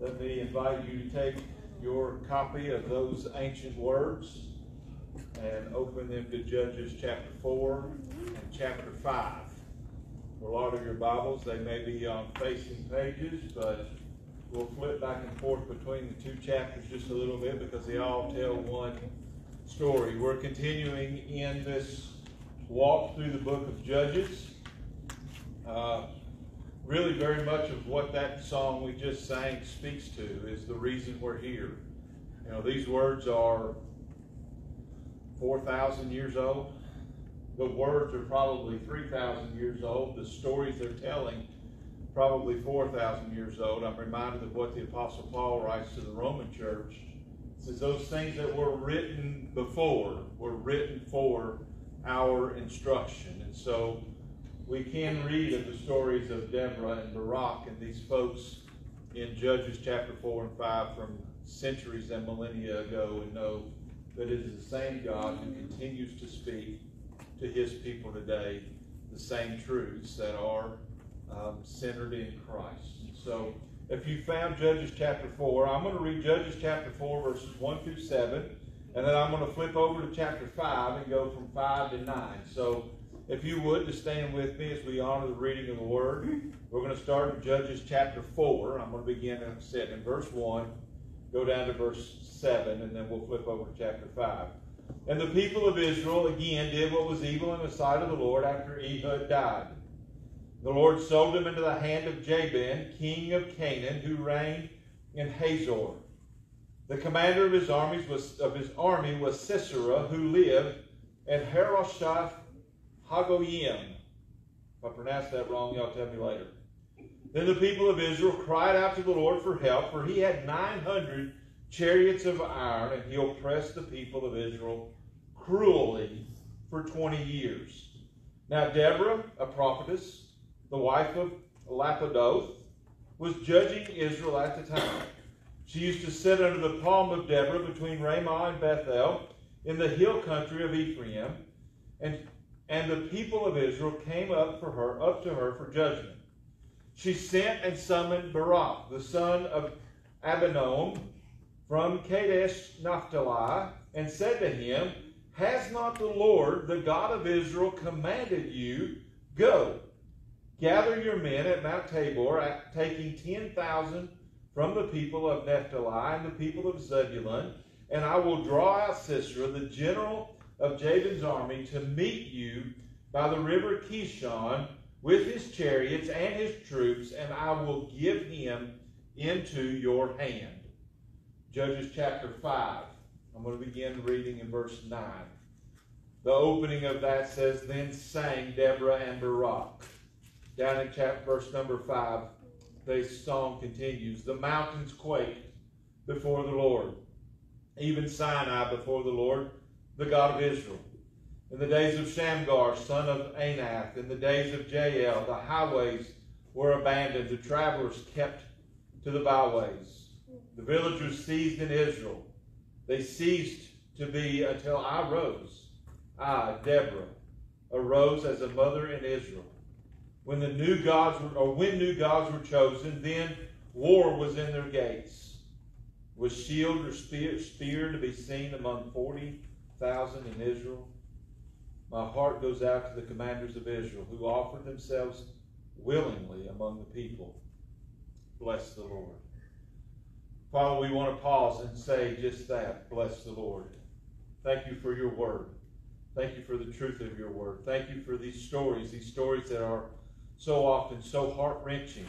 let me invite you to take your copy of those ancient words and open them to Judges chapter 4 and chapter 5. For a lot of your Bibles, they may be on facing pages, but we'll flip back and forth between the two chapters just a little bit because they all tell one story. We're continuing in this walk through the book of Judges. Uh, really, very much of what that song we just sang speaks to is the reason we're here. You know, these words are 4,000 years old. The words are probably 3,000 years old. The stories they're telling, probably 4,000 years old. I'm reminded of what the Apostle Paul writes to the Roman church. Says, Those things that were written before were written for our instruction. And so we can read of the stories of Deborah and Barak and these folks in Judges chapter 4 and 5 from centuries and millennia ago and know that it is the same God who continues to speak to his people today the same truths that are um, centered in Christ. So if you found Judges chapter 4, I'm going to read Judges chapter 4, verses 1 through 7, and then I'm going to flip over to chapter 5 and go from 5 to 9. So if you would, to stand with me as we honor the reading of the Word. We're going to start in Judges chapter 4. I'm going to begin, as I said, in verse 1, go down to verse 7, and then we'll flip over to chapter 5. And the people of Israel again did what was evil in the sight of the Lord after Ehud died. The Lord sold him into the hand of Jabin, king of Canaan, who reigned in Hazor. The commander of his armies was of his army was Sisera, who lived at Harosheth Hagoyim. If I pronounce that wrong, y'all tell me later. Then the people of Israel cried out to the Lord for help, for he had 900 chariots of iron, and he oppressed the people of Israel cruelly for 20 years. Now Deborah, a prophetess, the wife of Lapidoth, was judging Israel at the time. She used to sit under the palm of Deborah between Ramah and Bethel in the hill country of Ephraim, and and the people of Israel came up for her, up to her for judgment. She sent and summoned Barak, the son of Abinoam, from Kadesh Naphtali, and said to him, Has not the Lord, the God of Israel, commanded you, Go, gather your men at Mount Tabor, taking 10,000 from the people of Naphtali and the people of Zebulun, and I will draw out Sisera, the general of Jabin's army to meet you by the river Kishon with his chariots and his troops, and I will give him into your hand. Judges chapter 5. I'm going to begin reading in verse 9. The opening of that says, Then sang Deborah and Barak. Down in chapter, verse number 5, the song continues. The mountains quaked before the Lord, even Sinai before the Lord the God of Israel. In the days of Shamgar, son of Anath, in the days of Jael, the highways were abandoned, the travelers kept to the byways. The villagers ceased in Israel. They ceased to be until I rose. I, Deborah, arose as a mother in Israel. When the new gods were, or when new gods were chosen, then war was in their gates. Was shield or spear, spear to be seen among forty thousand in Israel. My heart goes out to the commanders of Israel who offered themselves willingly among the people. Bless the Lord. Father, we want to pause and say just that. Bless the Lord. Thank you for your word. Thank you for the truth of your word. Thank you for these stories, these stories that are so often so heart wrenching,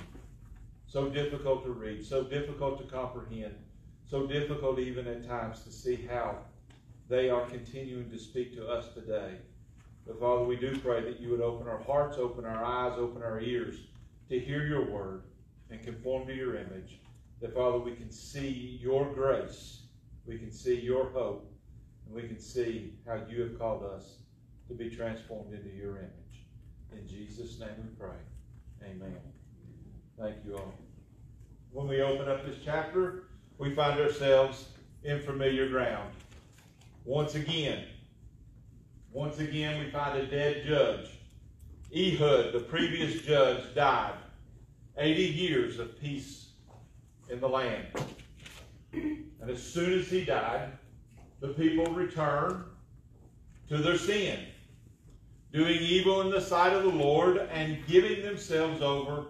so difficult to read, so difficult to comprehend, so difficult even at times to see how they are continuing to speak to us today. But Father, we do pray that you would open our hearts, open our eyes, open our ears to hear your word and conform to your image. That, Father, we can see your grace, we can see your hope, and we can see how you have called us to be transformed into your image. In Jesus' name we pray. Amen. Thank you all. When we open up this chapter, we find ourselves in familiar ground. Once again, once again, we find a dead judge. Ehud, the previous judge, died. 80 years of peace in the land. And as soon as he died, the people returned to their sin, doing evil in the sight of the Lord and giving themselves over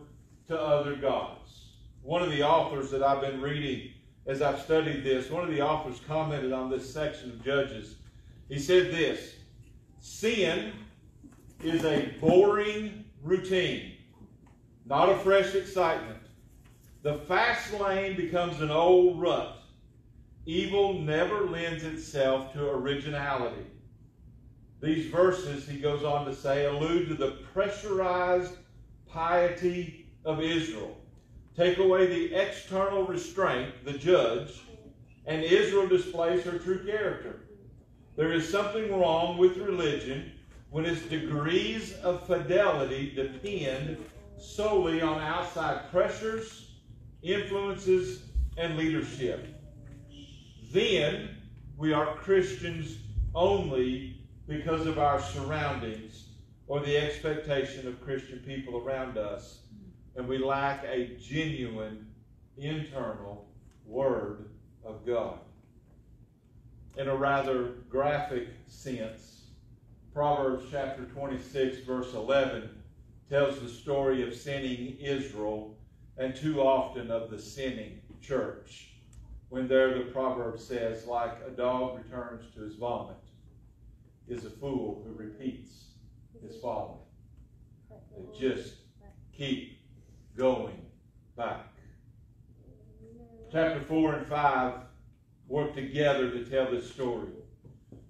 to other gods. One of the authors that I've been reading as I've studied this, one of the authors commented on this section of Judges. He said this Sin is a boring routine, not a fresh excitement. The fast lane becomes an old rut. Evil never lends itself to originality. These verses, he goes on to say, allude to the pressurized piety of Israel. Take away the external restraint, the judge, and Israel displays her true character. There is something wrong with religion when its degrees of fidelity depend solely on outside pressures, influences, and leadership. Then we are Christians only because of our surroundings or the expectation of Christian people around us, and we lack a genuine internal Word of God. In a rather graphic sense, Proverbs chapter 26, verse 11, tells the story of sinning Israel and too often of the sinning church. When there the proverb says, like a dog returns to his vomit, is a fool who repeats his folly. They just keep going back. Chapter 4 and 5 work together to tell this story.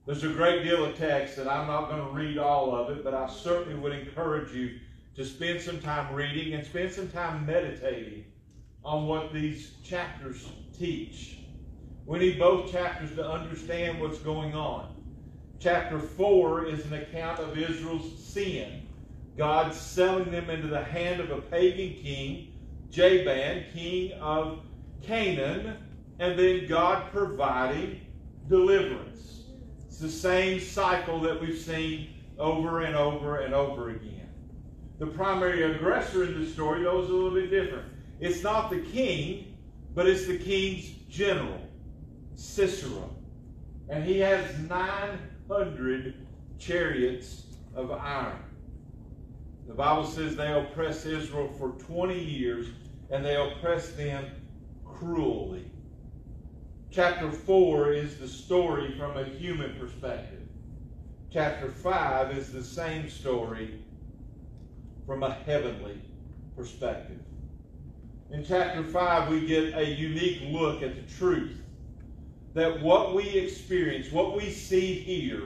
There's a great deal of text, and I'm not going to read all of it, but I certainly would encourage you to spend some time reading and spend some time meditating on what these chapters teach. We need both chapters to understand what's going on. Chapter 4 is an account of Israel's sin. God selling them into the hand of a pagan king, Jabin, king of Canaan, and then God providing deliverance. It's the same cycle that we've seen over and over and over again. The primary aggressor in the story, though, is a little bit different. It's not the king, but it's the king's general, Sisera. And he has 900 chariots of iron. The Bible says they oppressed Israel for 20 years, and they oppressed them cruelly. Chapter 4 is the story from a human perspective. Chapter 5 is the same story from a heavenly perspective. In chapter 5, we get a unique look at the truth that what we experience, what we see here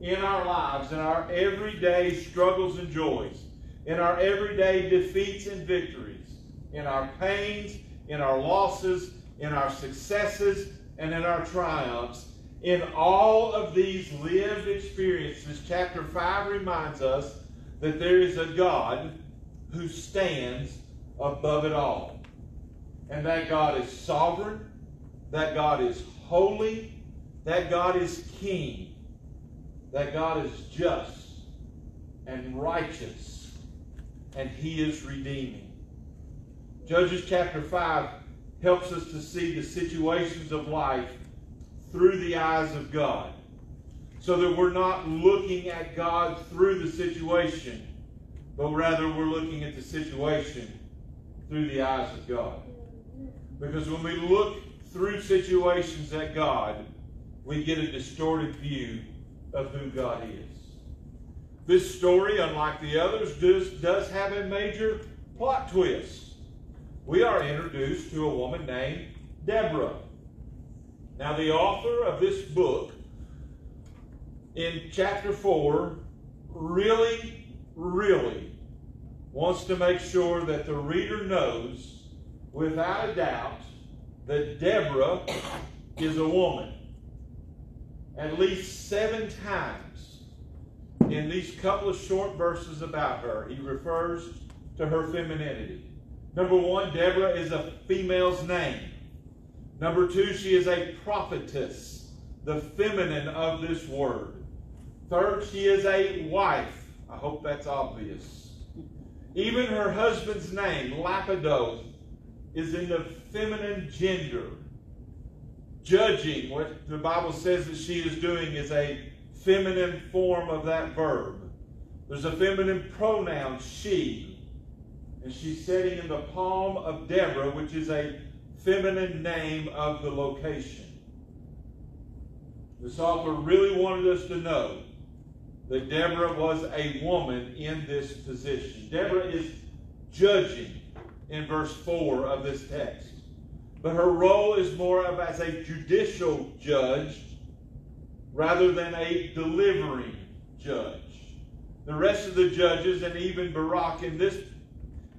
in our lives, in our everyday struggles and joys, in our everyday defeats and victories, in our pains, in our losses, in our successes, and in our triumphs. In all of these lived experiences, chapter 5 reminds us that there is a God who stands above it all. And that God is sovereign, that God is holy, that God is king, that God is just and righteous, and he is redeeming. Judges chapter 5 helps us to see the situations of life through the eyes of God. So that we're not looking at God through the situation, but rather we're looking at the situation through the eyes of God. Because when we look through situations at God, we get a distorted view of who God is. This story, unlike the others, does, does have a major plot twist we are introduced to a woman named Deborah. Now, the author of this book in chapter 4 really, really wants to make sure that the reader knows without a doubt that Deborah is a woman. At least seven times in these couple of short verses about her, he refers to her femininity. Number one, Deborah is a female's name. Number two, she is a prophetess, the feminine of this word. Third, she is a wife. I hope that's obvious. Even her husband's name, Lapidoth, is in the feminine gender. Judging, what the Bible says that she is doing, is a feminine form of that verb. There's a feminine pronoun, she. And she's sitting in the palm of Deborah, which is a feminine name of the location. This author really wanted us to know that Deborah was a woman in this position. Deborah is judging in verse 4 of this text. But her role is more of as a judicial judge rather than a delivering judge. The rest of the judges, and even Barak in this,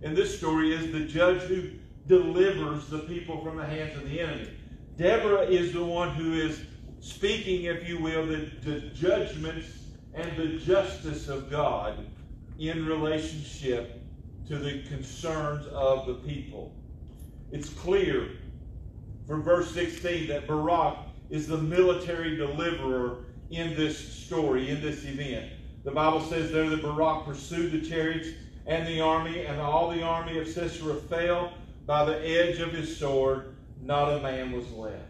in this story, is the judge who delivers the people from the hands of the enemy. Deborah is the one who is speaking, if you will, the, the judgments and the justice of God in relationship to the concerns of the people. It's clear from verse 16 that Barak is the military deliverer in this story, in this event. The Bible says there that Barak pursued the chariots and the army, and all the army of Sisera fell by the edge of his sword. Not a man was left.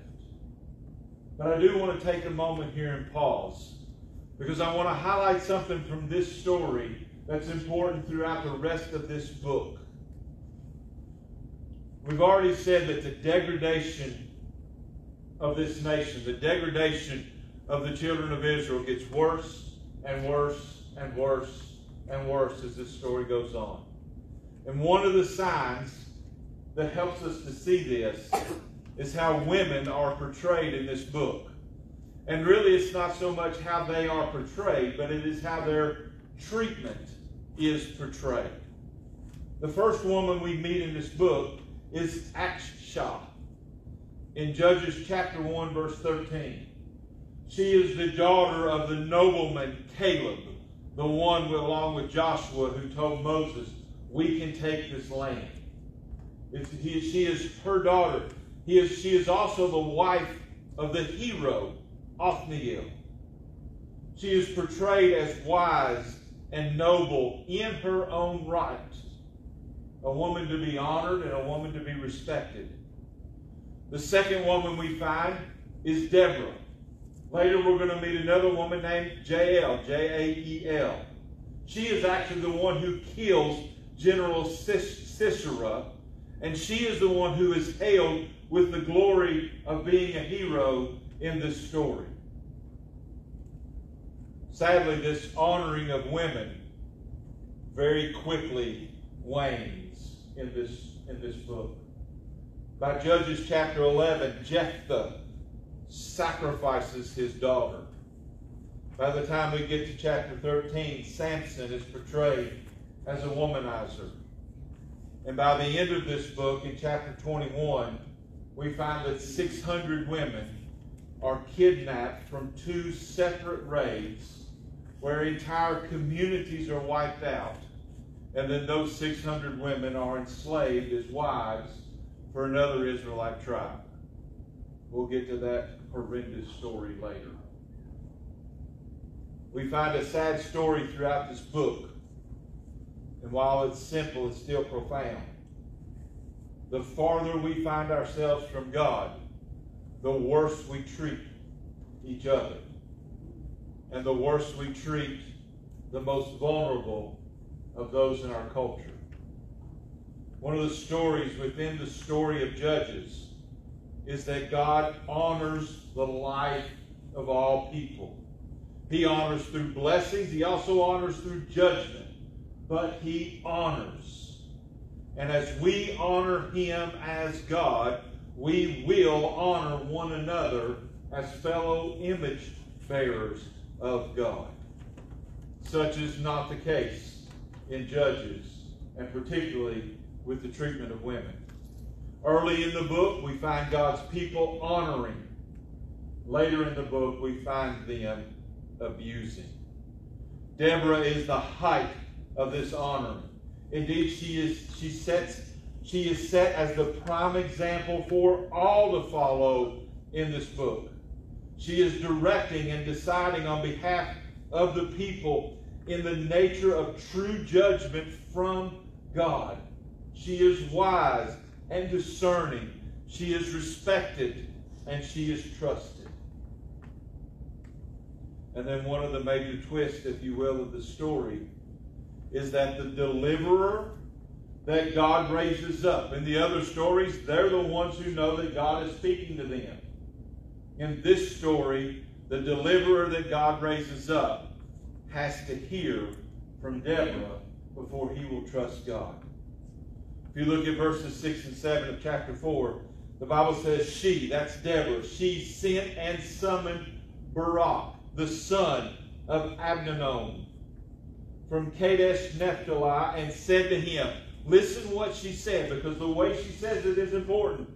But I do want to take a moment here and pause because I want to highlight something from this story that's important throughout the rest of this book. We've already said that the degradation of this nation, the degradation of the children of Israel gets worse and worse and worse and worse as this story goes on. And one of the signs that helps us to see this is how women are portrayed in this book. And really, it's not so much how they are portrayed, but it is how their treatment is portrayed. The first woman we meet in this book is Achsah in Judges chapter 1, verse 13. She is the daughter of the nobleman Caleb, the one along with Joshua who told Moses, We can take this land. He, she is her daughter. He is, she is also the wife of the hero, Othniel. She is portrayed as wise and noble in her own right. A woman to be honored and a woman to be respected. The second woman we find is Deborah. Later, we're going to meet another woman named Jael, J A E L. She is actually the one who kills General Sisera, and she is the one who is hailed with the glory of being a hero in this story. Sadly, this honoring of women very quickly wanes in this, in this book. By Judges chapter 11, Jephthah sacrifices his daughter. By the time we get to chapter 13, Samson is portrayed as a womanizer. And by the end of this book, in chapter 21, we find that 600 women are kidnapped from two separate raids where entire communities are wiped out. And then those 600 women are enslaved as wives for another Israelite tribe. We'll get to that horrendous story later. We find a sad story throughout this book. And while it's simple, it's still profound. The farther we find ourselves from God, the worse we treat each other and the worse we treat the most vulnerable of those in our culture. One of the stories within the story of Judges is that God honors the life of all people. He honors through blessings, He also honors through judgment, but He honors. And as we honor Him as God, we will honor one another as fellow image bearers of God. Such is not the case in Judges, and particularly with the treatment of women. Early in the book, we find God's people honoring. Later in the book, we find them abusing. Deborah is the height of this honoring. Indeed, she is she sets she is set as the prime example for all to follow in this book. She is directing and deciding on behalf of the people in the nature of true judgment from God. She is wise and discerning. She is respected and she is trusted. And then one of the major twists, if you will, of the story is that the deliverer that God raises up. In the other stories, they're the ones who know that God is speaking to them. In this story, the deliverer that God raises up has to hear from Deborah before he will trust God. If you look at verses 6 and 7 of chapter 4, the Bible says, She, that's Deborah, she sent and summoned Barak, the son of Abinoam, from Kadesh Naphtali, and said to him, Listen what she said, because the way she says it is important.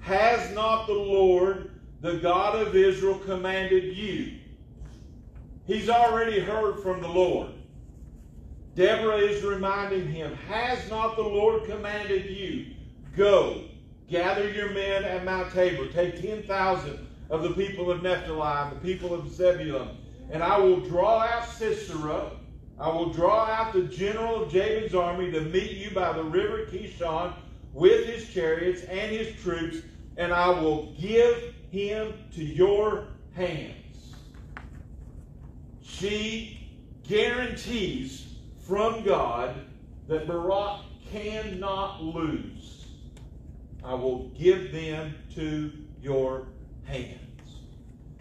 Has not the Lord, the God of Israel, commanded you? He's already heard from the Lord. Deborah is reminding him, Has not the Lord commanded you? Go, gather your men at Mount Tabor, take 10,000 of the people of Naphtali and the people of Zebulun, and I will draw out Sisera I will draw out the general of Jabin's army to meet you by the river Kishon with his chariots and his troops, and I will give him to your hands. She guarantees from God that Barak cannot lose. I will give them to your hands.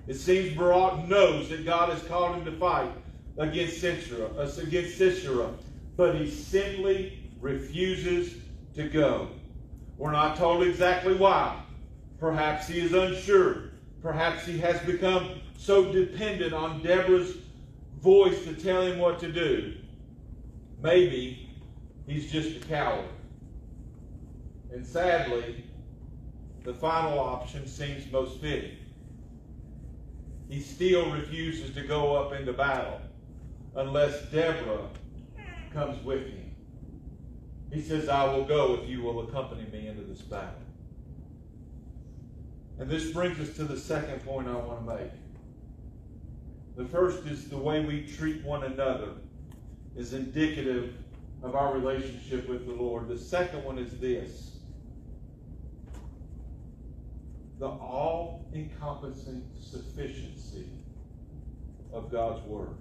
It seems Barak knows that God has called him to fight against Sisera, uh, against Sisera, but he simply refuses to go. We're not told exactly why. Perhaps he is unsure. Perhaps he has become so dependent on Deborah's voice to tell him what to do. Maybe he's just a coward. And sadly, the final option seems most fitting. He still refuses to go up into battle unless Deborah comes with him. He says, I will go if you will accompany me into this battle. And this brings us to the second point I want to make. The first is the way we treat one another is indicative of our relationship with the Lord. The second one is this the all encompassing sufficiency of God's Word.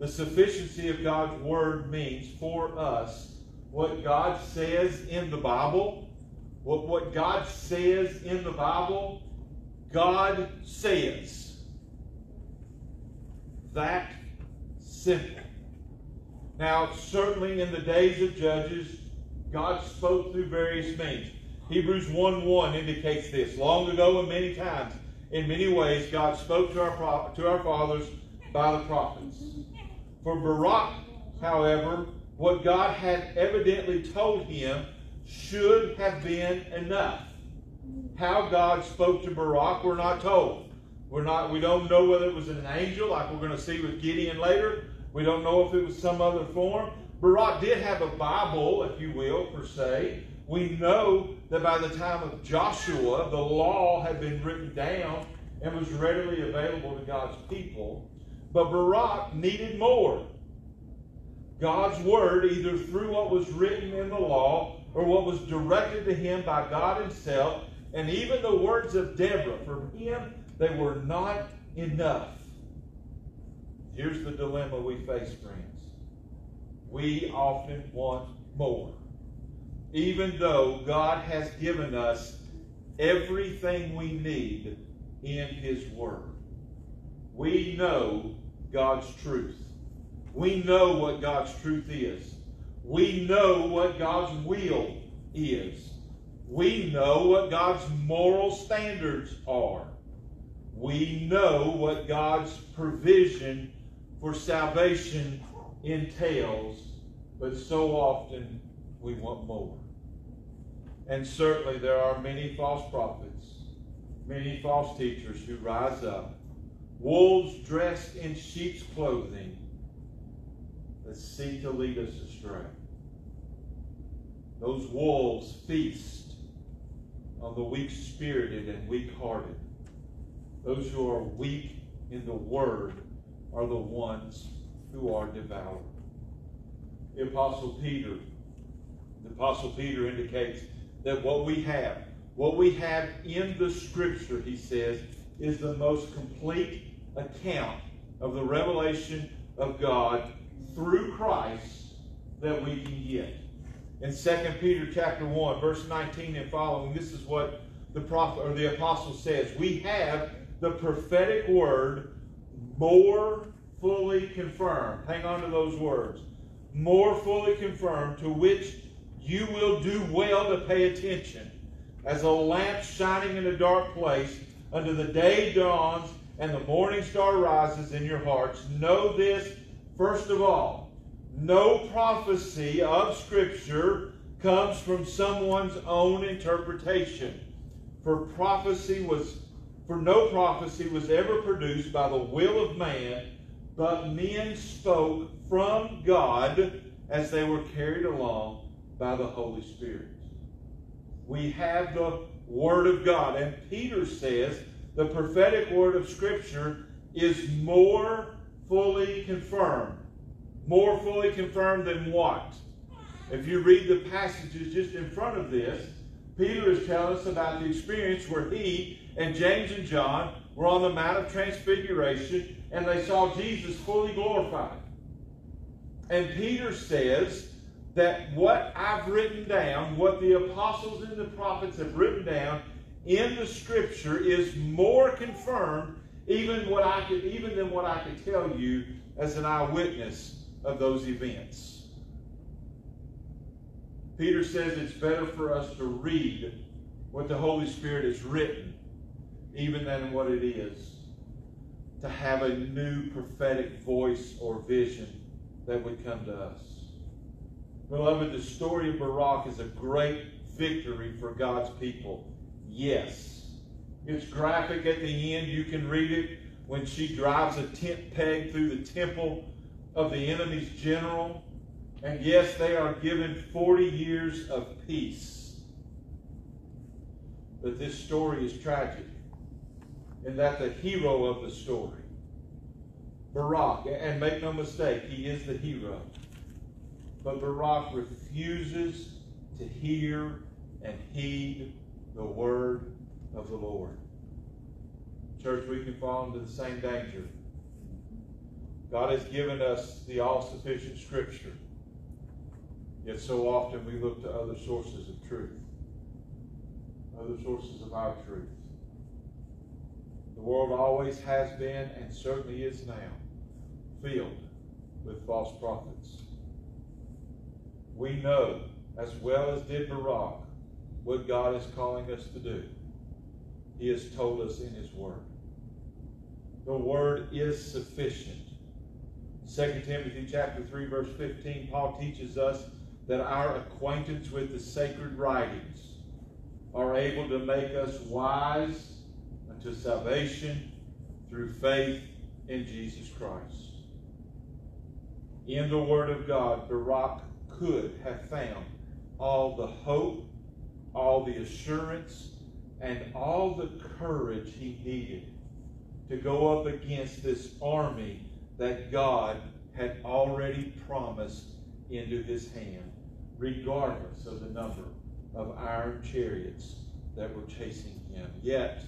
The sufficiency of God's Word means for us what God says in the Bible, what, what God says in the Bible, God says. That simple. Now, certainly in the days of Judges, God spoke through various means. Hebrews 1 1 indicates this. Long ago and many times, in many ways, God spoke to our, to our fathers by the prophets. For Barak, however, what God had evidently told him should have been enough. How God spoke to Barak, we're not told. We're not, we don't know whether it was an angel, like we're going to see with Gideon later. We don't know if it was some other form. Barak did have a Bible, if you will, per se. We know that by the time of Joshua, the law had been written down and was readily available to God's people. But Barak needed more. God's word, either through what was written in the law or what was directed to him by God himself, and even the words of Deborah, for him, they were not enough. Here's the dilemma we face, friends. We often want more. Even though God has given us everything we need in His Word. We know God's truth. We know what God's truth is. We know what God's will is. We know what God's moral standards are. We know what God's provision for salvation entails, but so often we want more. And certainly there are many false prophets, many false teachers who rise up wolves dressed in sheep's clothing that seek to lead us astray. Those wolves feast on the weak spirited and weak hearted. Those who are weak in the word are the ones who are devoured. The Apostle Peter, the Apostle Peter indicates that what we have, what we have in the Scripture, he says, is the most complete account of the revelation of God through Christ that we can get. In 2 Peter chapter 1, verse 19 and following, this is what the prophet or the apostle says. We have the prophetic word more fully confirmed. Hang on to those words. More fully confirmed, to which you will do well to pay attention, as a lamp shining in a dark place until the day dawns and the morning star rises in your hearts. Know this, first of all, no prophecy of Scripture comes from someone's own interpretation. For prophecy was for no prophecy was ever produced by the will of man, but men spoke from God as they were carried along by the Holy Spirit. We have the Word of God. And Peter says the prophetic word of Scripture is more fully confirmed. More fully confirmed than what? If you read the passages just in front of this, Peter is telling us about the experience where he and James and John were on the Mount of Transfiguration and they saw Jesus fully glorified. And Peter says that what I've written down, what the apostles and the prophets have written down in the scripture is more confirmed even what I could even than what I could tell you as an eyewitness of those events. Peter says it's better for us to read what the Holy Spirit has written even than what it is to have a new prophetic voice or vision that would come to us. Beloved, the story of Barak is a great victory for God's people. Yes. It's graphic at the end. You can read it when she drives a tent peg through the temple of the enemy's general. And yes, they are given 40 years of peace. But this story is tragic in that the hero of the story, Barak, and make no mistake, he is the hero. But Barak refuses to hear and heed the word of the Lord. Church, we can fall into the same danger. God has given us the all sufficient Scripture. Yet so often we look to other sources of truth, other sources of our truth. The world always has been and certainly is now filled with false prophets. We know, as well as did Barak, what God is calling us to do. He has told us in His Word. The Word is sufficient. 2 Timothy chapter 3, verse 15, Paul teaches us that our acquaintance with the sacred writings are able to make us wise unto salvation through faith in Jesus Christ. In the Word of God, Barak could have found all the hope all the assurance and all the courage he needed to go up against this army that God had already promised into his hand, regardless of the number of iron chariots that were chasing him. Yet,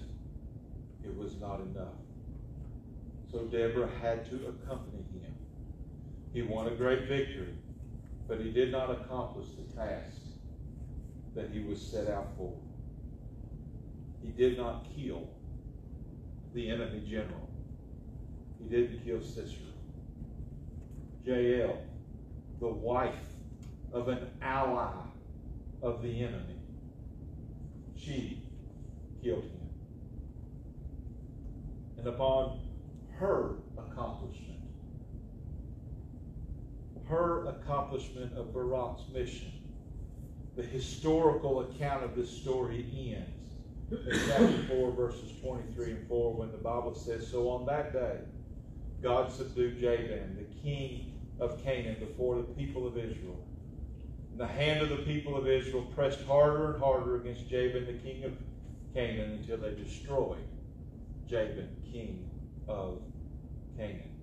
it was not enough. So Deborah had to accompany him. He won a great victory, but he did not accomplish the task that he was set out for. He did not kill the enemy general. He didn't kill Sisera. Jael, the wife of an ally of the enemy, she killed him. And upon her accomplishment, her accomplishment of Barak's mission, the historical account of this story ends in chapter 4, verses 23 and 4, when the Bible says, So on that day, God subdued Jabin, the king of Canaan, before the people of Israel. And the hand of the people of Israel pressed harder and harder against Jabin, the king of Canaan, until they destroyed Jabin, king of Canaan.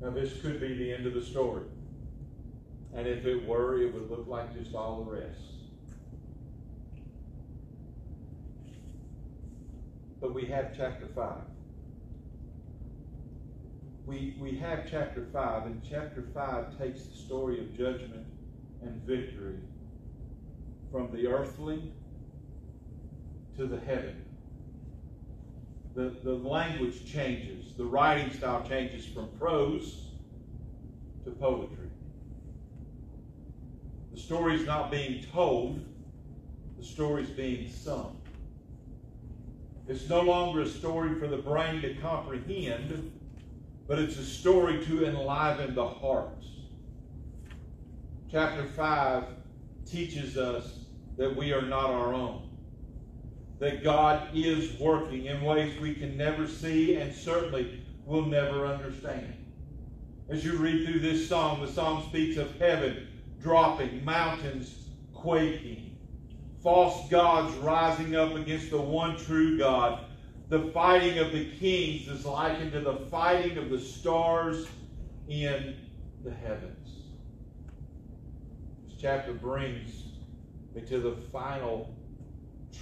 Now, this could be the end of the story. And if it were, it would look like just all the rest. But we have chapter 5. We, we have chapter 5, and chapter 5 takes the story of judgment and victory from the earthly to the heavenly. The, the language changes, the writing style changes from prose to poetry. The story is not being told, the story is being sung. It's no longer a story for the brain to comprehend, but it's a story to enliven the heart. Chapter 5 teaches us that we are not our own, that God is working in ways we can never see and certainly will never understand. As you read through this song, the song speaks of heaven dropping, mountains quaking, false gods rising up against the one true God. The fighting of the kings is likened to the fighting of the stars in the heavens. This chapter brings me to the final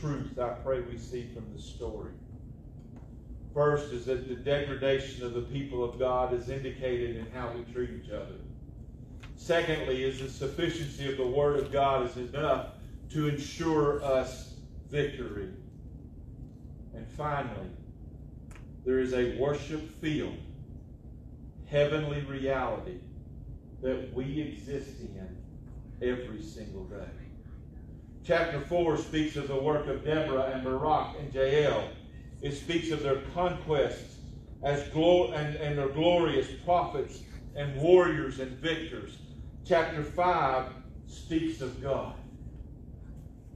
truth I pray we see from the story. First is that the degradation of the people of God is indicated in how we treat each other. Secondly, is the sufficiency of the Word of God is enough to ensure us victory. And finally, there is a worship field, heavenly reality that we exist in every single day. Chapter 4 speaks of the work of Deborah and Barak and Jael. It speaks of their conquests as glo- and, and their glorious prophets and warriors and victors. Chapter 5 speaks of God.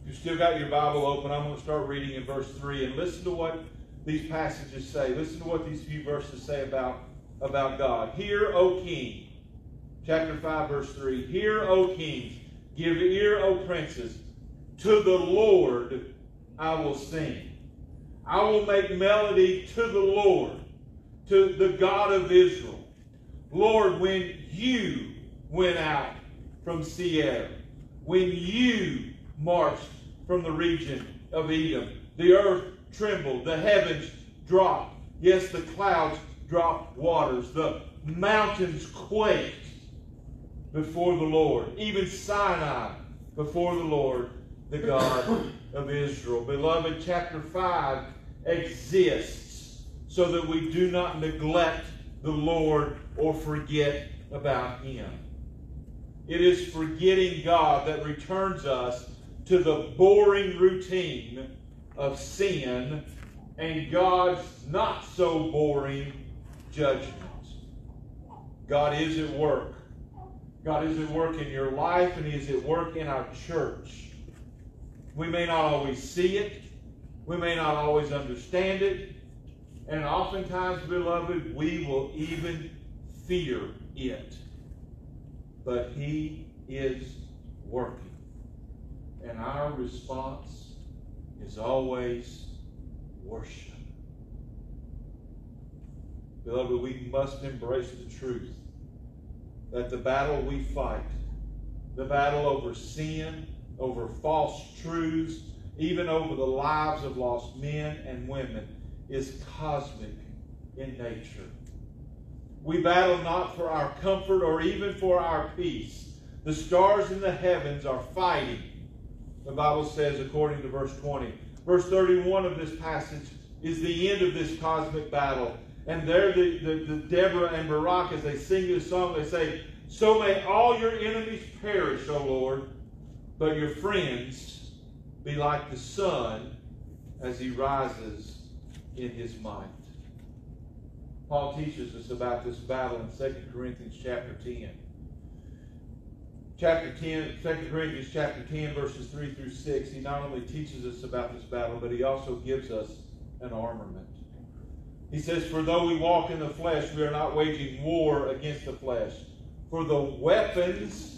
You still got your Bible open. I'm going to start reading in verse 3 and listen to what these passages say. Listen to what these few verses say about, about God. Hear, O King. Chapter 5, verse 3. Hear, O kings. Give ear, O princes. To the Lord I will sing. I will make melody to the Lord, to the God of Israel. Lord, when you went out from Seir, when you marched from the region of Edom, the earth trembled, the heavens dropped. Yes, the clouds dropped waters, the mountains quaked before the Lord, even Sinai before the Lord, the God of Israel. Beloved, chapter 5 exists so that we do not neglect the Lord or forget about Him. It is forgetting God that returns us to the boring routine of sin and God's not so boring judgment. God is at work. God is at work in your life and He is at work in our church. We may not always see it, we may not always understand it, and oftentimes, beloved, we will even fear it. But He is working. And our response is always worship. Beloved, we must embrace the truth that the battle we fight, the battle over sin, over false truths, even over the lives of lost men and women, is cosmic in nature. We battle not for our comfort or even for our peace. The stars in the heavens are fighting, the Bible says, according to verse 20. Verse 31 of this passage is the end of this cosmic battle. And there, the, the, the Deborah and Barak, as they sing this song, they say, So may all your enemies perish, O Lord, but your friends be like the sun as he rises in his might. Paul teaches us about this battle in 2 Corinthians chapter 10. Chapter 10, 2 Corinthians chapter 10, verses 3 through 6, he not only teaches us about this battle, but he also gives us an armament. He says, For though we walk in the flesh, we are not waging war against the flesh. For the weapons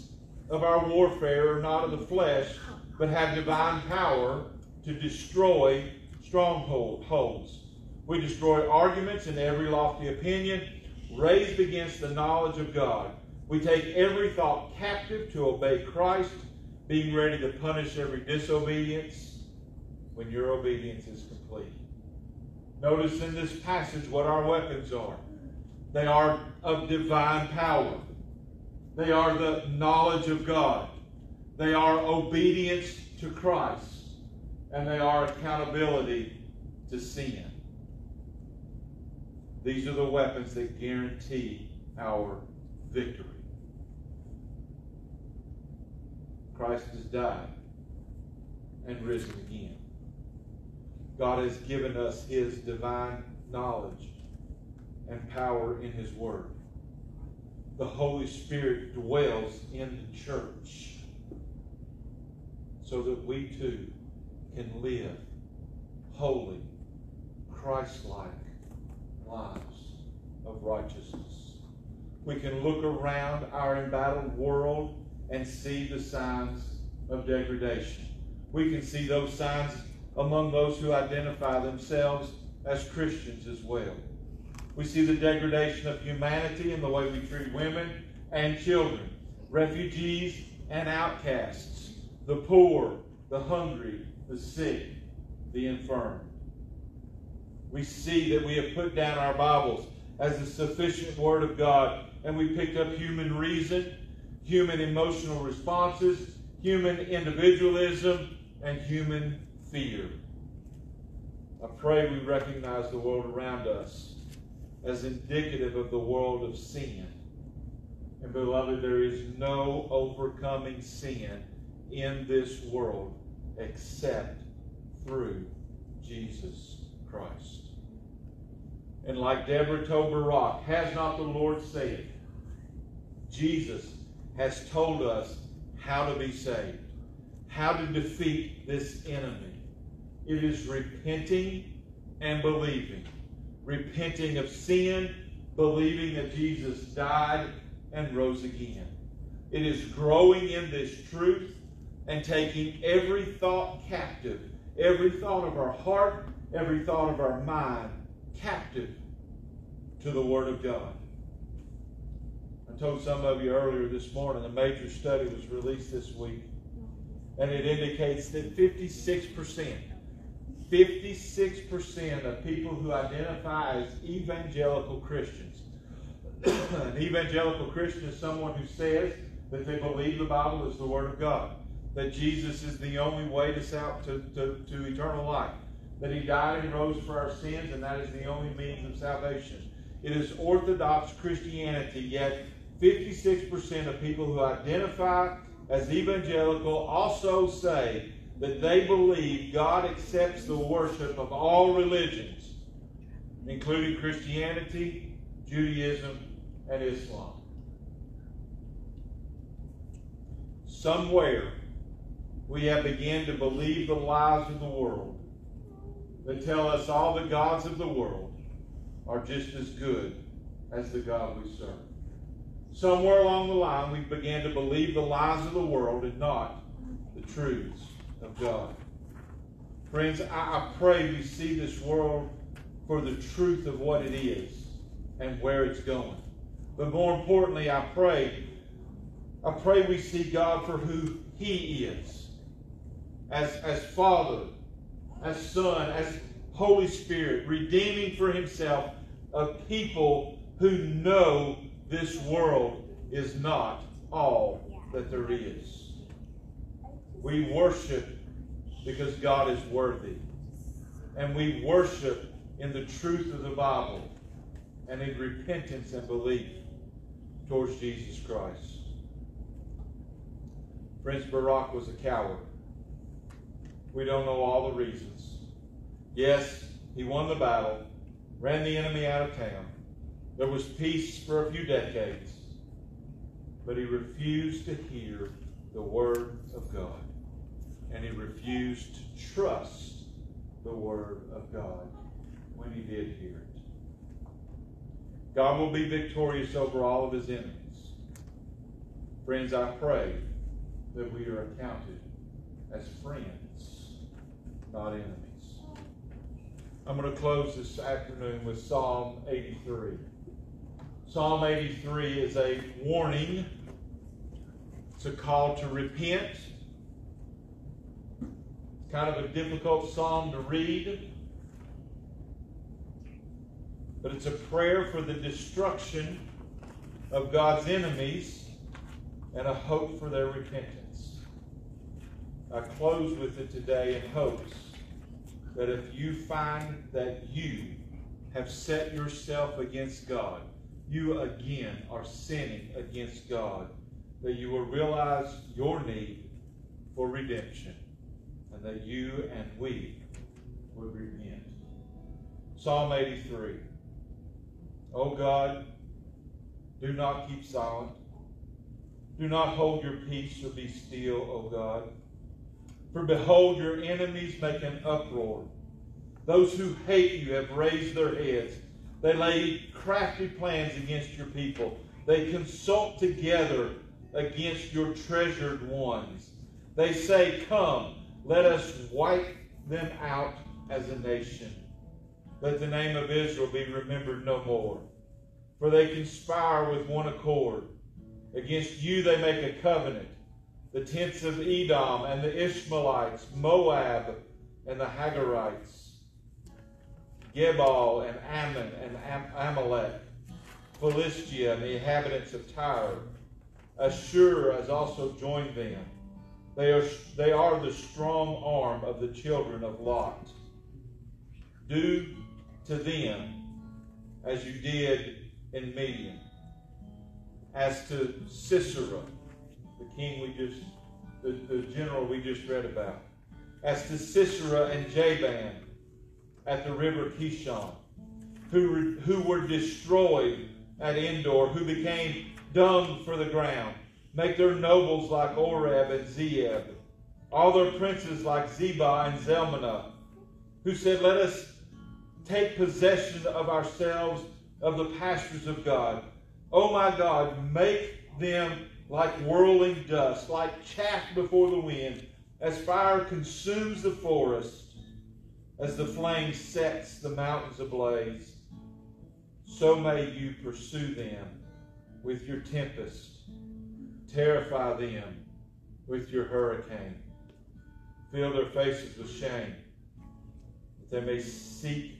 of our warfare are not of the flesh, but have divine power to destroy strongholds. We destroy arguments and every lofty opinion raised against the knowledge of God. We take every thought captive to obey Christ, being ready to punish every disobedience when your obedience is complete. Notice in this passage what our weapons are. They are of divine power. They are the knowledge of God. They are obedience to Christ. And they are accountability to sin. These are the weapons that guarantee our victory. Christ has died and risen again. God has given us his divine knowledge and power in his word. The Holy Spirit dwells in the church so that we too can live holy, Christ-like lives of righteousness. We can look around our embattled world and see the signs of degradation. We can see those signs among those who identify themselves as Christians as well. We see the degradation of humanity in the way we treat women and children, refugees and outcasts, the poor, the hungry, the sick, the infirm. We see that we have put down our Bibles as the sufficient Word of God, and we picked up human reason, human emotional responses, human individualism, and human fear. I pray we recognize the world around us as indicative of the world of sin. And beloved, there is no overcoming sin in this world except through Jesus Christ. And like Deborah told Barak, has not the Lord said? Jesus has told us how to be saved how to defeat this enemy. It is repenting and believing. Repenting of sin, believing that Jesus died and rose again. It is growing in this truth and taking every thought captive, every thought of our heart, every thought of our mind captive to the Word of God. I told some of you earlier this morning a major study was released this week and it indicates that 56%, 56% of people who identify as evangelical Christians, an evangelical Christian is someone who says that they believe the Bible is the Word of God, that Jesus is the only way to, to, to, to eternal life, that He died and rose for our sins, and that is the only means of salvation. It is Orthodox Christianity, yet 56% of people who identify as evangelical also say that they believe God accepts the worship of all religions, including Christianity, Judaism, and Islam. Somewhere we have begun to believe the lies of the world that tell us all the gods of the world are just as good as the God we serve somewhere along the line, we began to believe the lies of the world and not the truths of God. Friends, I, I pray we see this world for the truth of what it is and where it's going. But more importantly, I pray, I pray we see God for who He is. As, as Father, as Son, as Holy Spirit, redeeming for Himself a people who know this world is not all that there is. We worship because God is worthy. And we worship in the truth of the Bible and in repentance and belief towards Jesus Christ. Prince Barak was a coward. We don't know all the reasons. Yes, he won the battle, ran the enemy out of town, there was peace for a few decades, but he refused to hear the word of God. And he refused to trust the word of God when he did hear it. God will be victorious over all of his enemies. Friends, I pray that we are accounted as friends, not enemies. I'm going to close this afternoon with Psalm 83. Psalm 83 is a warning. It's a call to repent. Kind of a difficult psalm to read. but it's a prayer for the destruction of God's enemies and a hope for their repentance. I close with it today in hopes that if you find that you have set yourself against God, you again are sinning against God, that you will realize your need for redemption and that you and we would repent. Psalm 83. O God, do not keep silent. Do not hold your peace or be still, O God. For behold, your enemies make an uproar. Those who hate you have raised their heads. They lay crafty plans against your people. They consult together against your treasured ones. They say, Come, let us wipe them out as a nation. Let the name of Israel be remembered no more. For they conspire with one accord. Against you they make a covenant. The tents of Edom and the Ishmaelites, Moab and the Hagarites, Gebal and Ammon and Am- Amalek, Philistia and the inhabitants of Tyre. Ashur has also joined them. They are, they are the strong arm of the children of Lot. Do to them as you did in Midian. As to Sisera, the king we just, the, the general we just read about. As to Sisera and Jabin at the river Kishon, who, who were destroyed at Endor, who became dung for the ground. Make their nobles like Oreb and Zeeb, all their princes like Zebah and Zalmunna, who said, Let us take possession of ourselves of the pastures of God. Oh my God, make them like whirling dust, like chaff before the wind, as fire consumes the forest, as the flame sets the mountains ablaze. So may you pursue them with your tempest, terrify them with your hurricane, fill their faces with shame, that they may seek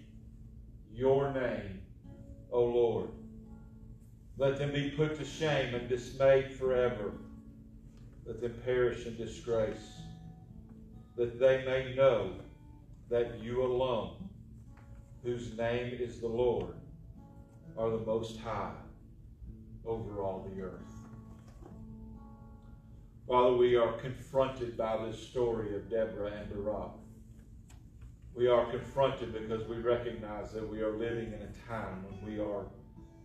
your name, O Lord. Let them be put to shame and dismayed forever. Let them perish in disgrace, that they may know that you alone, whose name is the Lord, are the Most High over all the earth. Father, we are confronted by this story of Deborah and Barak we are confronted because we recognize that we are living in a time when we are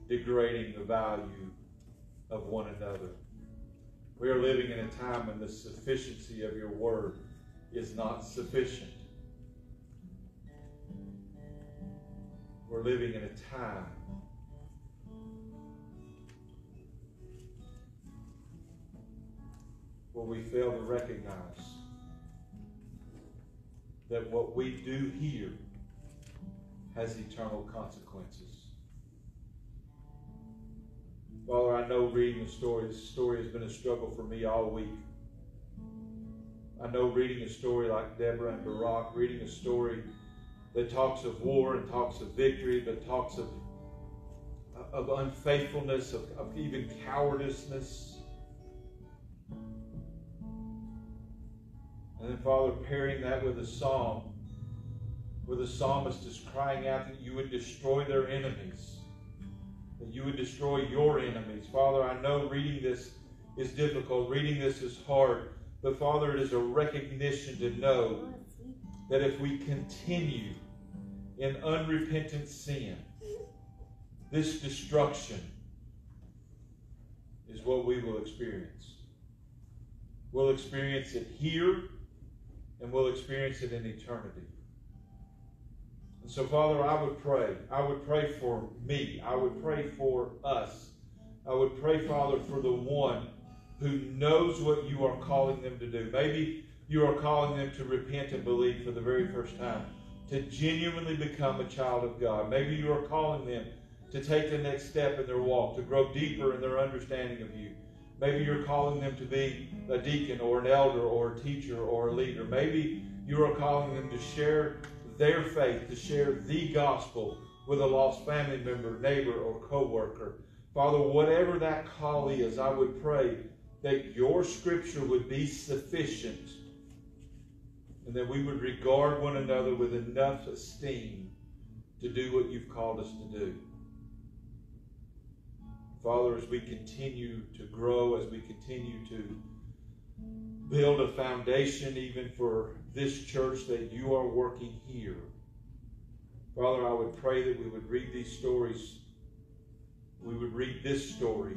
degrading the value of one another. We are living in a time when the sufficiency of your word is not sufficient. We're living in a time where we fail to recognize that what we do here has eternal consequences. Father, I know reading the story, this story has been a struggle for me all week. I know reading a story like Deborah and Barak, reading a story that talks of war and talks of victory, but talks of, of unfaithfulness, of, of even cowardiceness And then, Father, pairing that with a psalm where the psalmist is crying out that you would destroy their enemies, that you would destroy your enemies. Father, I know reading this is difficult, reading this is hard, but Father, it is a recognition to know that if we continue in unrepentant sin, this destruction is what we will experience. We'll experience it here and we'll experience it in eternity. And so, Father, I would pray. I would pray for me. I would pray for us. I would pray, Father, for the one who knows what you are calling them to do. Maybe you are calling them to repent and believe for the very first time, to genuinely become a child of God. Maybe you are calling them to take the next step in their walk, to grow deeper in their understanding of you. Maybe you're calling them to be a deacon or an elder or a teacher or a leader. Maybe you are calling them to share their faith, to share the gospel with a lost family member, neighbor, or coworker. Father, whatever that call is, I would pray that your scripture would be sufficient and that we would regard one another with enough esteem to do what you've called us to do. Father, as we continue to grow, as we continue to build a foundation even for this church that you are working here, Father, I would pray that we would read these stories, we would read this story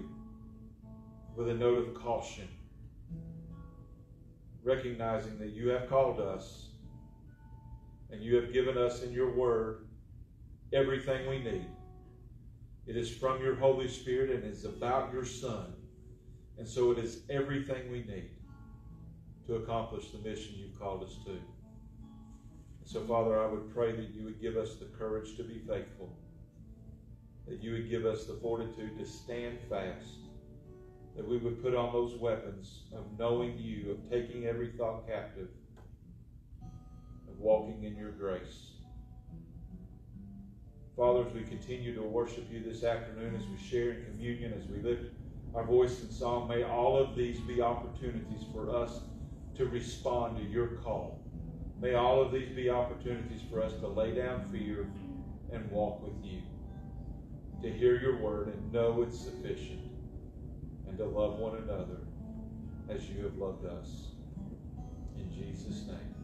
with a note of caution, recognizing that you have called us and you have given us in your word everything we need. It is from your Holy Spirit and is about your Son. And so it is everything we need to accomplish the mission you've called us to. And so, Father, I would pray that you would give us the courage to be faithful, that you would give us the fortitude to stand fast, that we would put on those weapons of knowing you, of taking every thought captive, of walking in your grace. Father, as we continue to worship you this afternoon, as we share in communion, as we lift our voice in song, may all of these be opportunities for us to respond to your call. May all of these be opportunities for us to lay down fear and walk with you, to hear your word and know it's sufficient, and to love one another as you have loved us. In Jesus' name.